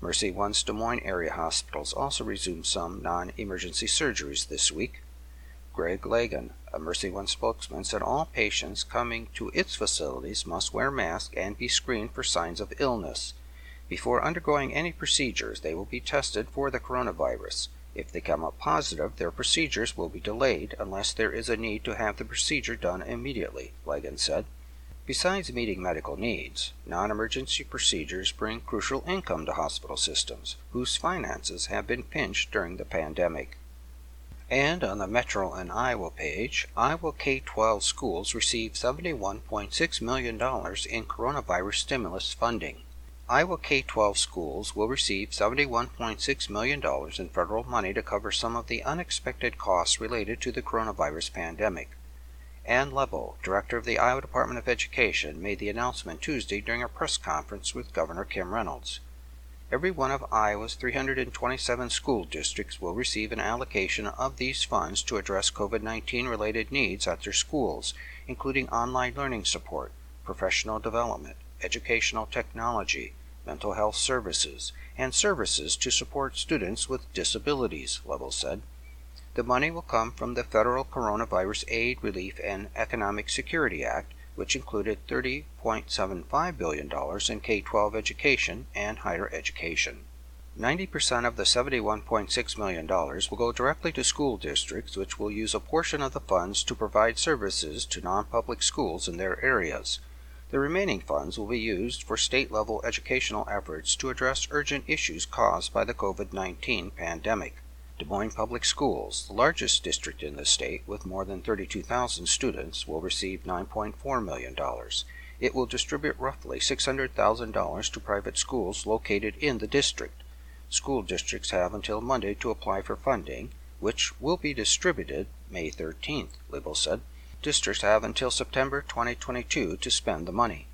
Mercy One's Des Moines area hospitals also resumed some non emergency surgeries this week. Greg Lagan, a Mercy One spokesman, said all patients coming to its facilities must wear masks and be screened for signs of illness. Before undergoing any procedures, they will be tested for the coronavirus. If they come up positive, their procedures will be delayed unless there is a need to have the procedure done immediately, Lagan said. Besides meeting medical needs, non emergency procedures bring crucial income to hospital systems, whose finances have been pinched during the pandemic. And on the Metro and Iowa page, Iowa K 12 schools receive $71.6 million in coronavirus stimulus funding. Iowa K 12 schools will receive $71.6 million in federal money to cover some of the unexpected costs related to the coronavirus pandemic. Ann Lebo, director of the Iowa Department of Education, made the announcement Tuesday during a press conference with Governor Kim Reynolds. Every one of Iowa's 327 school districts will receive an allocation of these funds to address COVID 19 related needs at their schools, including online learning support, professional development, educational technology, mental health services, and services to support students with disabilities, Lebo said. The money will come from the Federal Coronavirus Aid, Relief, and Economic Security Act, which included $30.75 billion in K 12 education and higher education. 90% of the $71.6 million will go directly to school districts, which will use a portion of the funds to provide services to non public schools in their areas. The remaining funds will be used for state level educational efforts to address urgent issues caused by the COVID 19 pandemic. Des Moines Public Schools, the largest district in the state with more than 32,000 students, will receive $9.4 million. It will distribute roughly $600,000 to private schools located in the district. School districts have until Monday to apply for funding, which will be distributed May 13th, Lebo said. Districts have until September 2022 to spend the money.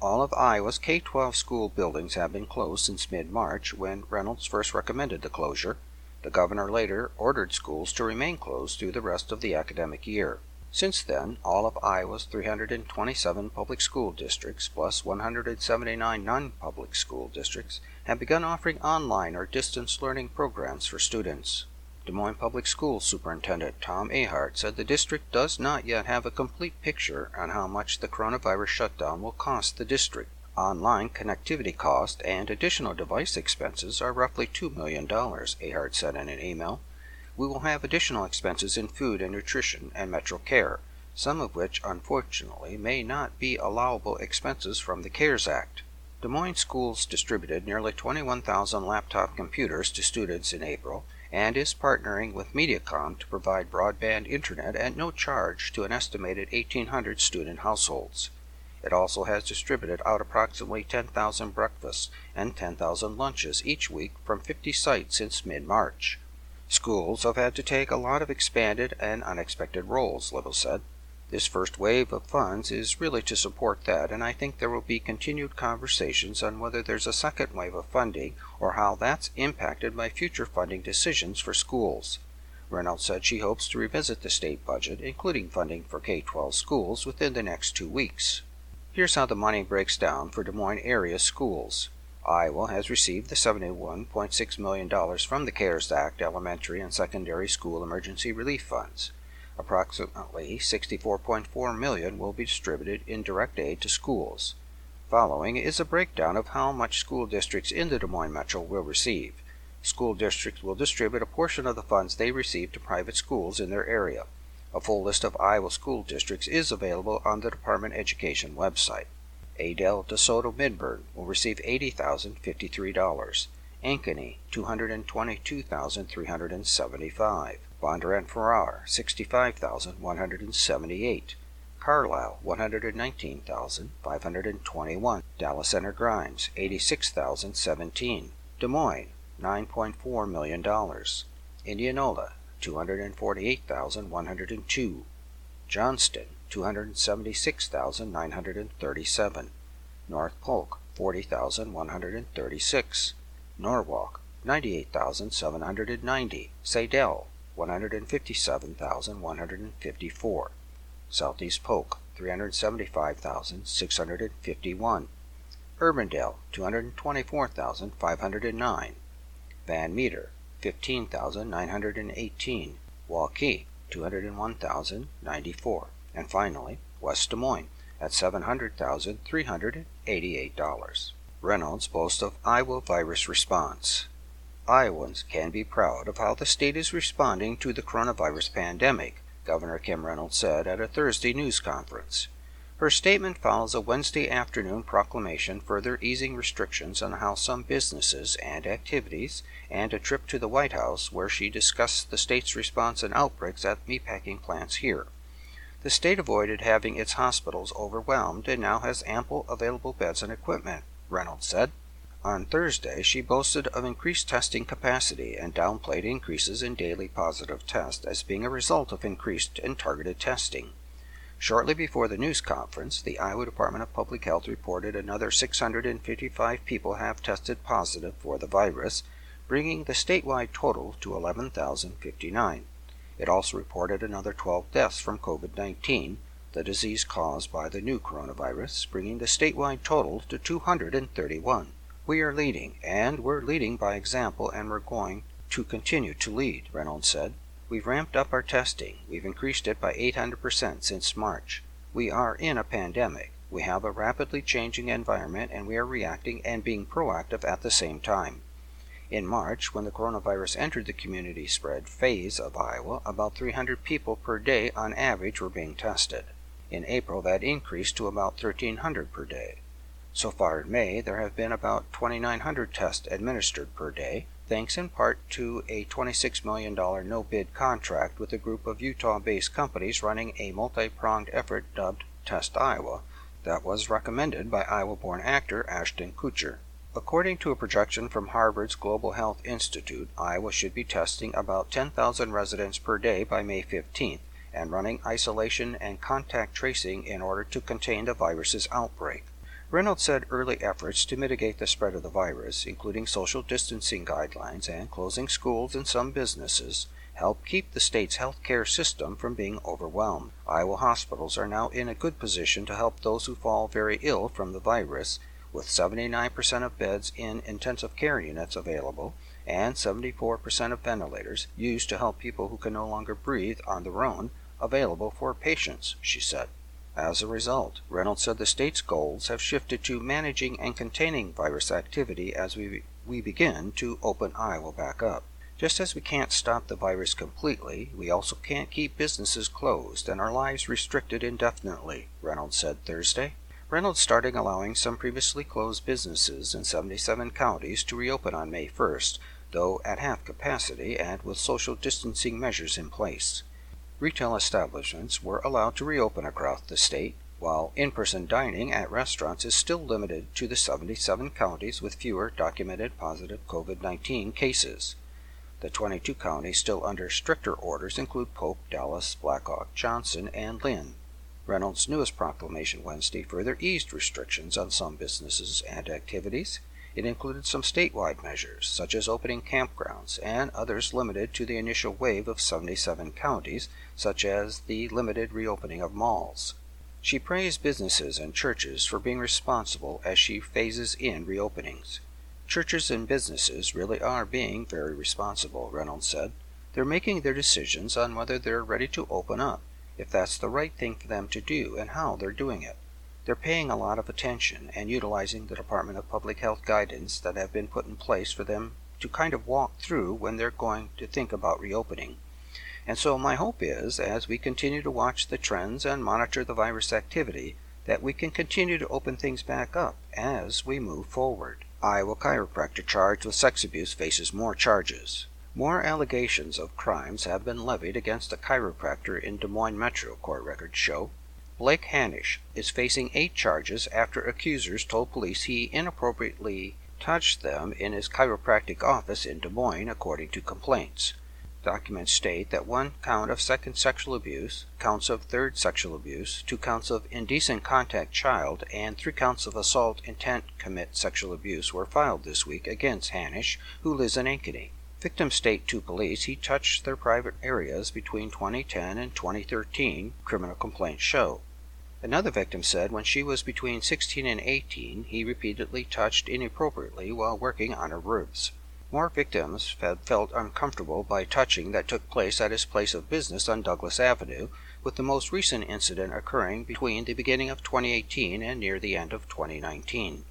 All of Iowa's K 12 school buildings have been closed since mid March when Reynolds first recommended the closure. The governor later ordered schools to remain closed through the rest of the academic year. Since then, all of Iowa's 327 public school districts, plus 179 non public school districts, have begun offering online or distance learning programs for students. Des Moines Public Schools Superintendent Tom Ahart said the district does not yet have a complete picture on how much the coronavirus shutdown will cost the district. Online connectivity cost and additional device expenses are roughly $2 million, Ahart said in an email. We will have additional expenses in food and nutrition and Metro Care, some of which unfortunately may not be allowable expenses from the CARES Act. Des Moines schools distributed nearly 21,000 laptop computers to students in April and is partnering with Mediacom to provide broadband internet at no charge to an estimated 1,800 student households. It also has distributed out approximately 10,000 breakfasts and 10,000 lunches each week from 50 sites since mid March. Schools have had to take a lot of expanded and unexpected roles, Lebo said. This first wave of funds is really to support that, and I think there will be continued conversations on whether there's a second wave of funding or how that's impacted by future funding decisions for schools. Reynolds said she hopes to revisit the state budget, including funding for K 12 schools, within the next two weeks. Here's how the money breaks down for Des Moines area schools. Iowa has received the $71.6 million from the CARES Act elementary and secondary school emergency relief funds. Approximately 64.4 million will be distributed in direct aid to schools. Following is a breakdown of how much school districts in the Des Moines Metro will receive. School districts will distribute a portion of the funds they receive to private schools in their area. A full list of Iowa school districts is available on the Department of Education website. Adel DeSoto Minburn will receive $80,053. Ankeny, $222,375. Bondurant Farrar, $65,178. Carlisle $119,521. Dallas Center Grimes 86,017, Des Moines $9.4 million, Indianola 248,102, Johnston 276,937, North Polk 40,136, Norwalk 98,790, Saydel 157,154, Southeast Polk 375,651, Urbandale 224,509, Van Meter 15,918, Waukee 201,094, and finally West Des Moines at $700,388. Reynolds boasts of Iowa virus response. Iowans can be proud of how the state is responding to the coronavirus pandemic, Governor Kim Reynolds said at a Thursday news conference. Her statement follows a Wednesday afternoon proclamation further easing restrictions on how some businesses and activities, and a trip to the White House where she discussed the state's response and outbreaks at meatpacking plants here. The state avoided having its hospitals overwhelmed and now has ample available beds and equipment, Reynolds said. On Thursday, she boasted of increased testing capacity and downplayed increases in daily positive tests as being a result of increased and targeted testing. Shortly before the news conference, the Iowa Department of Public Health reported another 655 people have tested positive for the virus, bringing the statewide total to 11,059. It also reported another 12 deaths from COVID 19, the disease caused by the new coronavirus, bringing the statewide total to 231. We are leading, and we're leading by example, and we're going to continue to lead, Reynolds said. We've ramped up our testing. We've increased it by 800% since March. We are in a pandemic. We have a rapidly changing environment, and we are reacting and being proactive at the same time. In March, when the coronavirus entered the community spread phase of Iowa, about 300 people per day on average were being tested. In April, that increased to about 1,300 per day. So far in May, there have been about 2,900 tests administered per day, thanks in part to a $26 million no bid contract with a group of Utah based companies running a multi pronged effort dubbed Test Iowa that was recommended by Iowa born actor Ashton Kutcher. According to a projection from Harvard's Global Health Institute, Iowa should be testing about 10,000 residents per day by May 15th and running isolation and contact tracing in order to contain the virus's outbreak. Reynolds said early efforts to mitigate the spread of the virus, including social distancing guidelines and closing schools and some businesses, help keep the state's health care system from being overwhelmed. Iowa hospitals are now in a good position to help those who fall very ill from the virus, with 79% of beds in intensive care units available and 74% of ventilators used to help people who can no longer breathe on their own available for patients, she said. As a result, Reynolds said the state's goals have shifted to managing and containing virus activity as we, we begin to open Iowa back up. Just as we can't stop the virus completely, we also can't keep businesses closed and our lives restricted indefinitely, Reynolds said Thursday. Reynolds started allowing some previously closed businesses in 77 counties to reopen on May 1st, though at half capacity and with social distancing measures in place. Retail establishments were allowed to reopen across the state, while in person dining at restaurants is still limited to the 77 counties with fewer documented positive COVID 19 cases. The 22 counties still under stricter orders include Polk, Dallas, Blackhawk, Johnson, and Linn. Reynolds' newest proclamation Wednesday further eased restrictions on some businesses and activities. It included some statewide measures, such as opening campgrounds, and others limited to the initial wave of 77 counties, such as the limited reopening of malls. She praised businesses and churches for being responsible as she phases in reopenings. Churches and businesses really are being very responsible, Reynolds said. They're making their decisions on whether they're ready to open up, if that's the right thing for them to do, and how they're doing it. They're paying a lot of attention and utilizing the Department of Public Health guidance that have been put in place for them to kind of walk through when they're going to think about reopening. And so my hope is, as we continue to watch the trends and monitor the virus activity, that we can continue to open things back up as we move forward. Iowa chiropractor charged with sex abuse faces more charges. More allegations of crimes have been levied against a chiropractor in Des Moines Metro, court records show. Blake Hanish is facing eight charges after accusers told police he inappropriately touched them in his chiropractic office in Des Moines, according to complaints. Documents state that one count of second sexual abuse, counts of third sexual abuse, two counts of indecent contact child, and three counts of assault intent commit sexual abuse were filed this week against Hanish, who lives in Ankeny. Victims state to police he touched their private areas between 2010 and 2013, criminal complaints show. Another victim said when she was between 16 and 18, he repeatedly touched inappropriately while working on her ribs. More victims felt uncomfortable by touching that took place at his place of business on Douglas Avenue, with the most recent incident occurring between the beginning of 2018 and near the end of 2019.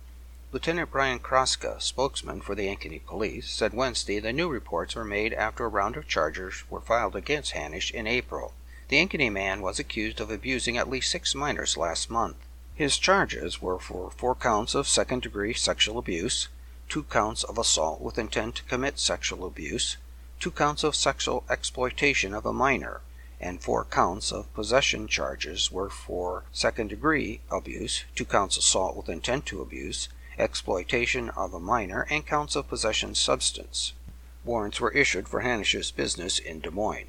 Lieutenant Brian Kraska, spokesman for the Ankeny Police, said Wednesday the new reports were made after a round of charges were filed against Hanish in April. The Ankeny man was accused of abusing at least six minors last month. His charges were for four counts of second degree sexual abuse, two counts of assault with intent to commit sexual abuse, two counts of sexual exploitation of a minor, and four counts of possession charges were for second degree abuse, two counts assault with intent to abuse, exploitation of a minor, and counts of possession substance. Warrants were issued for Hanish's business in Des Moines.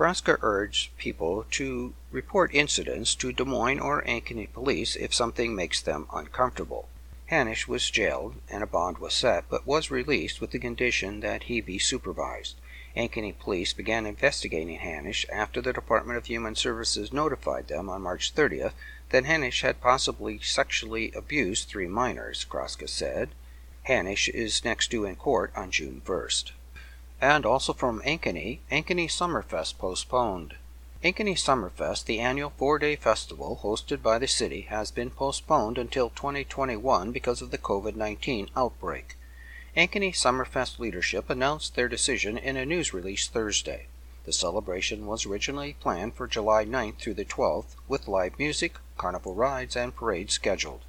Kraska urged people to report incidents to Des Moines or Ankeny police if something makes them uncomfortable. Hanish was jailed and a bond was set, but was released with the condition that he be supervised. Ankeny police began investigating Hanish after the Department of Human Services notified them on March 30th that Hanish had possibly sexually abused three minors, Kraska said. Hanish is next due in court on June 1st. And also from Ankeny, Ankeny Summerfest postponed. Ankeny Summerfest, the annual four day festival hosted by the city, has been postponed until 2021 because of the COVID 19 outbreak. Ankeny Summerfest leadership announced their decision in a news release Thursday. The celebration was originally planned for July 9th through the 12th, with live music, carnival rides, and parades scheduled.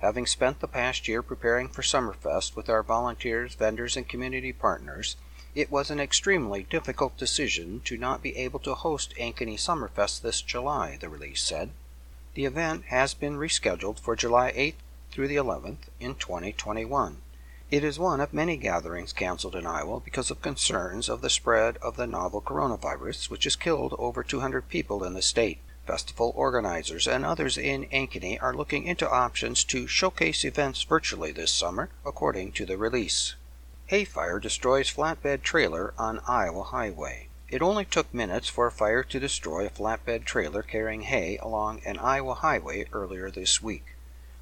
Having spent the past year preparing for Summerfest with our volunteers, vendors, and community partners, it was an extremely difficult decision to not be able to host Ankeny Summerfest this July, the release said. The event has been rescheduled for July 8th through the 11th in 2021. It is one of many gatherings canceled in Iowa because of concerns of the spread of the novel coronavirus, which has killed over 200 people in the state. Festival organizers and others in Ankeny are looking into options to showcase events virtually this summer, according to the release. Hay fire destroys flatbed trailer on Iowa highway. It only took minutes for a fire to destroy a flatbed trailer carrying hay along an Iowa highway earlier this week.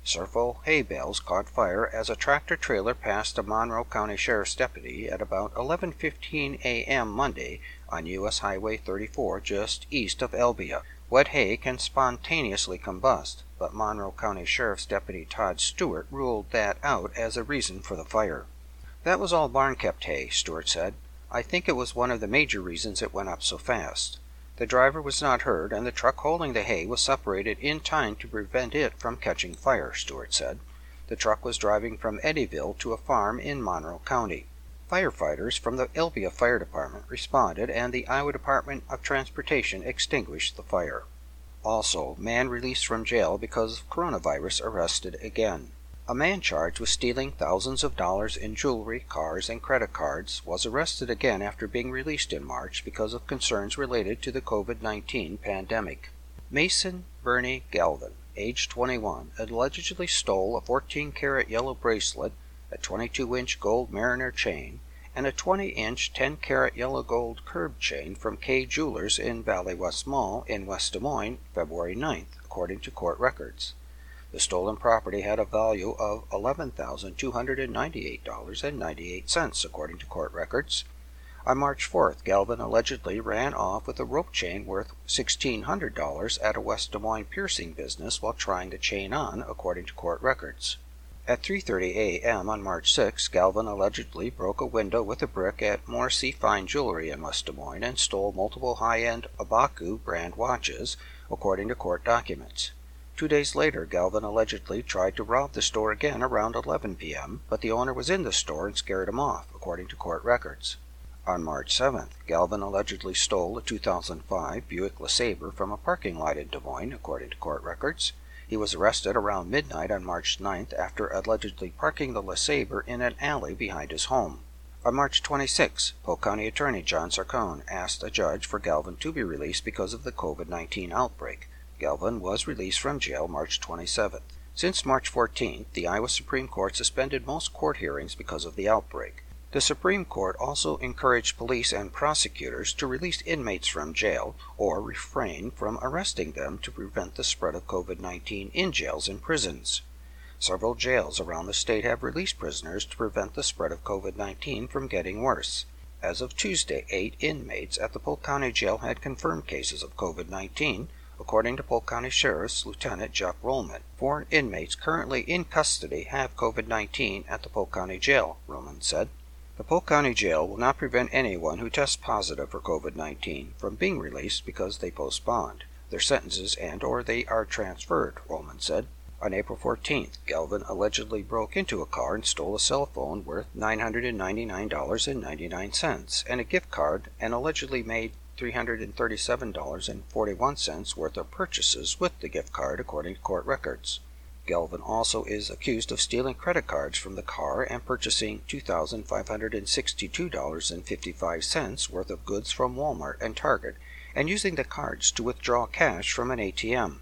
Several hay bales caught fire as a tractor trailer passed a Monroe County Sheriff's deputy at about 11:15 a.m. Monday on US Highway 34 just east of Albia. Wet hay can spontaneously combust, but Monroe County Sheriff's Deputy Todd Stewart ruled that out as a reason for the fire. That was all barn kept hay, Stewart said. I think it was one of the major reasons it went up so fast. The driver was not hurt, and the truck holding the hay was separated in time to prevent it from catching fire, Stewart said. The truck was driving from Eddyville to a farm in Monroe County. Firefighters from the Albia Fire Department responded, and the Iowa Department of Transportation extinguished the fire. Also, man released from jail because of coronavirus arrested again. A man charged with stealing thousands of dollars in jewelry, cars, and credit cards was arrested again after being released in March because of concerns related to the COVID 19 pandemic. Mason Bernie Galvin, age 21, allegedly stole a 14 karat yellow bracelet, a 22 inch gold mariner chain, and a 20 inch 10 karat yellow gold curb chain from Kay Jewelers in Valley West Mall in West Des Moines February 9th, according to court records. The stolen property had a value of $11,298.98, according to court records. On March 4th, Galvin allegedly ran off with a rope chain worth $1,600 at a West Des Moines piercing business while trying the chain on, according to court records. At 3:30 a.m. on March 6, Galvin allegedly broke a window with a brick at Morrissey Fine Jewelry in West Des Moines and stole multiple high-end Abaku brand watches, according to court documents. Two days later, Galvin allegedly tried to rob the store again around 11 p.m., but the owner was in the store and scared him off, according to court records. On March 7th, Galvin allegedly stole a 2005 Buick LeSabre from a parking lot in Des Moines, according to court records. He was arrested around midnight on March 9th after allegedly parking the LeSabre in an alley behind his home. On March 26, Polk County Attorney John Sarcone asked a judge for Galvin to be released because of the COVID 19 outbreak. Galvin was released from jail March 27th. Since March 14th, the Iowa Supreme Court suspended most court hearings because of the outbreak. The Supreme Court also encouraged police and prosecutors to release inmates from jail or refrain from arresting them to prevent the spread of COVID 19 in jails and prisons. Several jails around the state have released prisoners to prevent the spread of COVID 19 from getting worse. As of Tuesday, eight inmates at the Polk County Jail had confirmed cases of COVID 19, according to Polk County Sheriff's Lieutenant Jeff Rollman. Four inmates currently in custody have COVID 19 at the Polk County Jail, Rollman said. The Polk County Jail will not prevent anyone who tests positive for COVID-19 from being released because they postponed their sentences and or they are transferred, Rollman said. On April 14th, Galvin allegedly broke into a car and stole a cell phone worth $999.99 and a gift card and allegedly made $337.41 worth of purchases with the gift card according to court records. Galvin also is accused of stealing credit cards from the car and purchasing $2,562.55 worth of goods from Walmart and Target and using the cards to withdraw cash from an ATM.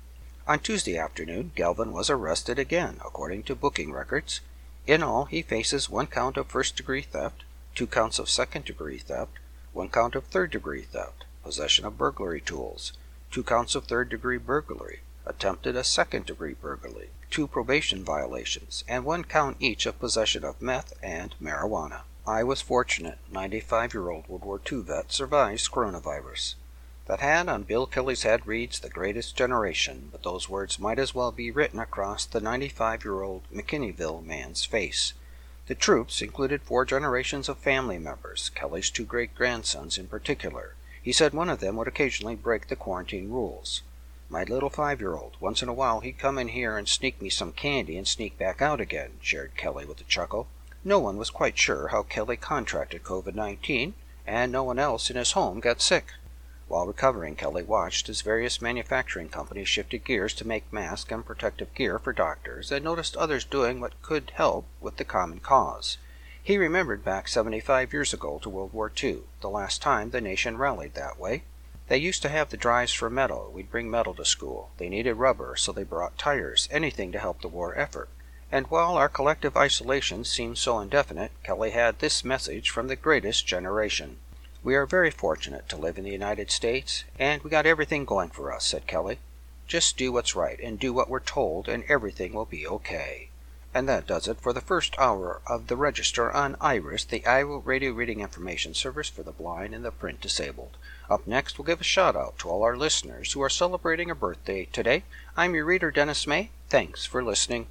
On Tuesday afternoon, Galvin was arrested again, according to booking records. In all, he faces one count of first degree theft, two counts of second degree theft, one count of third degree theft, possession of burglary tools, two counts of third degree burglary, attempted a second degree burglary, two probation violations, and one count each of possession of meth and marijuana. I was fortunate 95 year old World War II vet survives coronavirus. That hat on Bill Kelly's head reads the greatest generation, but those words might as well be written across the 95 year old McKinleyville man's face. The troops included four generations of family members, Kelly's two great grandsons in particular. He said one of them would occasionally break the quarantine rules. My little five year old, once in a while he'd come in here and sneak me some candy and sneak back out again, shared Kelly with a chuckle. No one was quite sure how Kelly contracted COVID 19, and no one else in his home got sick. While recovering, Kelly watched as various manufacturing companies shifted gears to make masks and protective gear for doctors and noticed others doing what could help with the common cause. He remembered back 75 years ago to World War II, the last time the nation rallied that way. They used to have the drives for metal. We'd bring metal to school. They needed rubber, so they brought tires, anything to help the war effort. And while our collective isolation seemed so indefinite, Kelly had this message from the greatest generation. We are very fortunate to live in the United States, and we got everything going for us, said Kelly. Just do what's right and do what we're told, and everything will be okay. And that does it for the first hour of the Register on IRIS, the Iowa Radio Reading Information Service for the blind and the print disabled. Up next, we'll give a shout out to all our listeners who are celebrating a birthday today. I'm your reader, Dennis May. Thanks for listening.